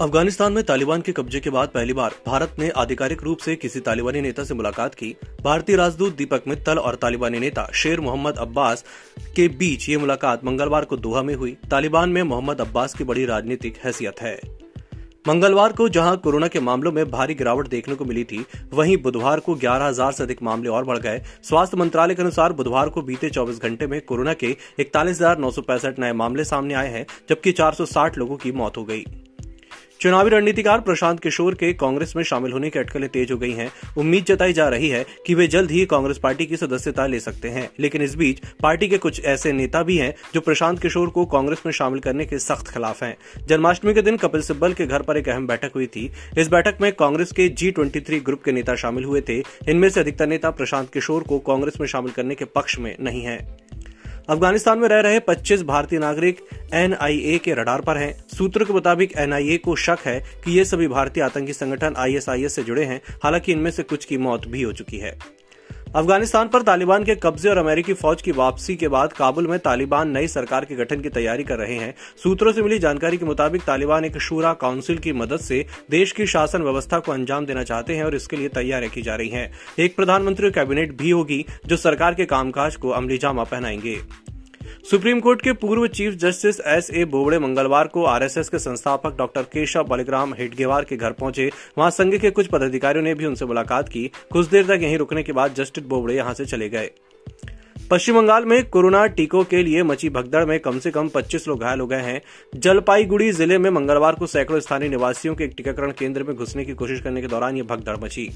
अफ़गानिस्तान में तालिबान के कब्जे के बाद पहली बार भारत ने आधिकारिक रूप से किसी तालिबानी नेता से मुलाकात की। भारतीय राजदूत दीपक मित्तल और तालिबानी नेता शेर मोहम्मद अब्बास के बीच ये मुलाकात मंगलवार को दोहा में हुई। तालिबान में मोहम्मद अब्बास की बड़ी राजनीतिक हैसियत है। मंगलवार को जहाँ कोरोना के मामलों में भारी गिरावट देखने को मिली थी वहीं बुधवार को 11,000 से अधिक मामले और बढ़ गए। स्वास्थ्य मंत्रालय के अनुसार बुधवार को बीते 24 घंटे में कोरोना के इकतालीस नए मामले सामने आए हैं जबकि 460 लोगों की मौत हो गई। चुनावी रणनीतिकार प्रशांत किशोर के कांग्रेस में शामिल होने की अटकलें तेज हो गई हैं। उम्मीद जताई जा रही है कि वे जल्द ही कांग्रेस पार्टी की सदस्यता ले सकते हैं। लेकिन इस बीच पार्टी के कुछ ऐसे नेता भी हैं जो प्रशांत किशोर को कांग्रेस में शामिल करने के सख्त खिलाफ हैं। जन्माष्टमी के दिन कपिल सिब्बल के घर पर एक अहम बैठक हुई थी। इस बैठक में कांग्रेस के जी ग्रुप के नेता शामिल हुए थे। इनमें से अधिकतर नेता प्रशांत किशोर को कांग्रेस में शामिल करने के पक्ष में नहीं है। अफ़गानिस्तान में रह रहे 25 भारतीय नागरिक एनआईए के रडार पर हैं। सूत्रों के मुताबिक एनआईए को शक है कि ये सभी भारतीय आतंकी संगठन आईएसआईएस से जुड़े हैं, हालाँकि इनमें से कुछ की मौत भी हो चुकी है। अफ़गानिस्तान पर तालिबान के कब्जे और अमेरिकी फौज की वापसी के बाद काबुल में तालिबान नई सरकार के गठन की तैयारी कर रहे हैं। सूत्रों से मिली जानकारी के मुताबिक तालिबान एक शूरा काउंसिल की मदद से देश की शासन व्यवस्था को अंजाम देना चाहते हैं और इसके लिए तैयारियाँ की जा रही हैं। एक प्रधानमंत्री कैबिनेट भी होगी, जो सरकार के कामकाज को अमली पहनाएँगे। सुप्रीम कोर्ट के पूर्व chief justice S A Bobde मंगलवार को आरएसएस के संस्थापक डॉक्टर केशव बलिग्राम हेडगेवार के घर पहुँचे। वहाँ संघ के कुछ पदाधिकारियों ने भी उनसे मुलाकात की। कुछ देर तक यहीं रुकने के बाद जस्टिस बोबड़े यहाँ से चले गए। पश्चिम बंगाल में कोरोना टीकों के लिए मची भगदड़ में कम से कम 25 लोग घायल हो गए हैं। जलपाईगुड़ी ज़िले में मंगलवार को सैकड़ों स्थानीय निवासियों के एक टीकाकरण केंद्र में घुसने की कोशिश करने के दौरान ये भगदड़ मची।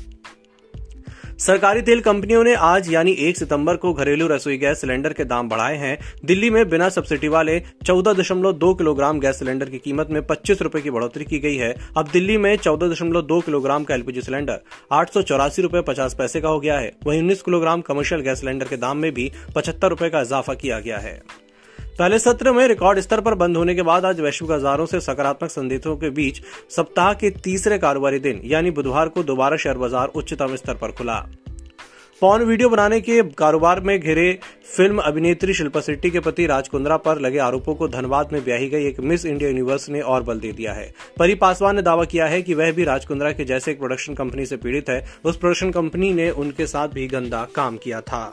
सरकारी तेल कंपनियों ने आज, यानी एक सितंबर को, घरेलू रसोई गैस सिलेंडर के दाम बढ़ाए हैं। दिल्ली में बिना सब्सिडी वाले चौदह दशमलव दो किलोग्राम गैस सिलेंडर की कीमत में पच्चीस रूपए की बढ़ोतरी की गई है। अब दिल्ली में चौदह दशमलव दो किलोग्राम का एलपीजी सिलेंडर आठ सौ चौरासी रूपए पचास पैसे का हो गया है। वहीं उन्नीस किलोग्राम कमर्शियल गैस सिलेंडर के दाम में भी पचहत्तर रूपए का इजाफा किया गया है। पहले सत्र में रिकॉर्ड स्तर पर बंद होने के बाद आज वैश्विक बाजारों से सकारात्मक संदेशों के बीच सप्ताह के तीसरे कारोबारी दिन, यानी बुधवार को दोबारा शेयर बाज़ार उच्चतम स्तर पर खुला। पॉन वीडियो बनाने के कारोबार में घिरे फ़िल्म अभिनेत्री शिल्पा शेट्टी के पति राज कुंद्रा पर लगे आरोपों को धनबाद में ब्याही गई एक मिस इंडिया यूनिवर्स ने और बल दे दिया है। परी पासवान ने दावा किया है कि वह भी राज कुंद्रा के जैसे एक प्रोडक्शन कंपनी से पीड़ित है। उस प्रोडक्शन कंपनी ने उनके साथ भी गंदा काम किया था।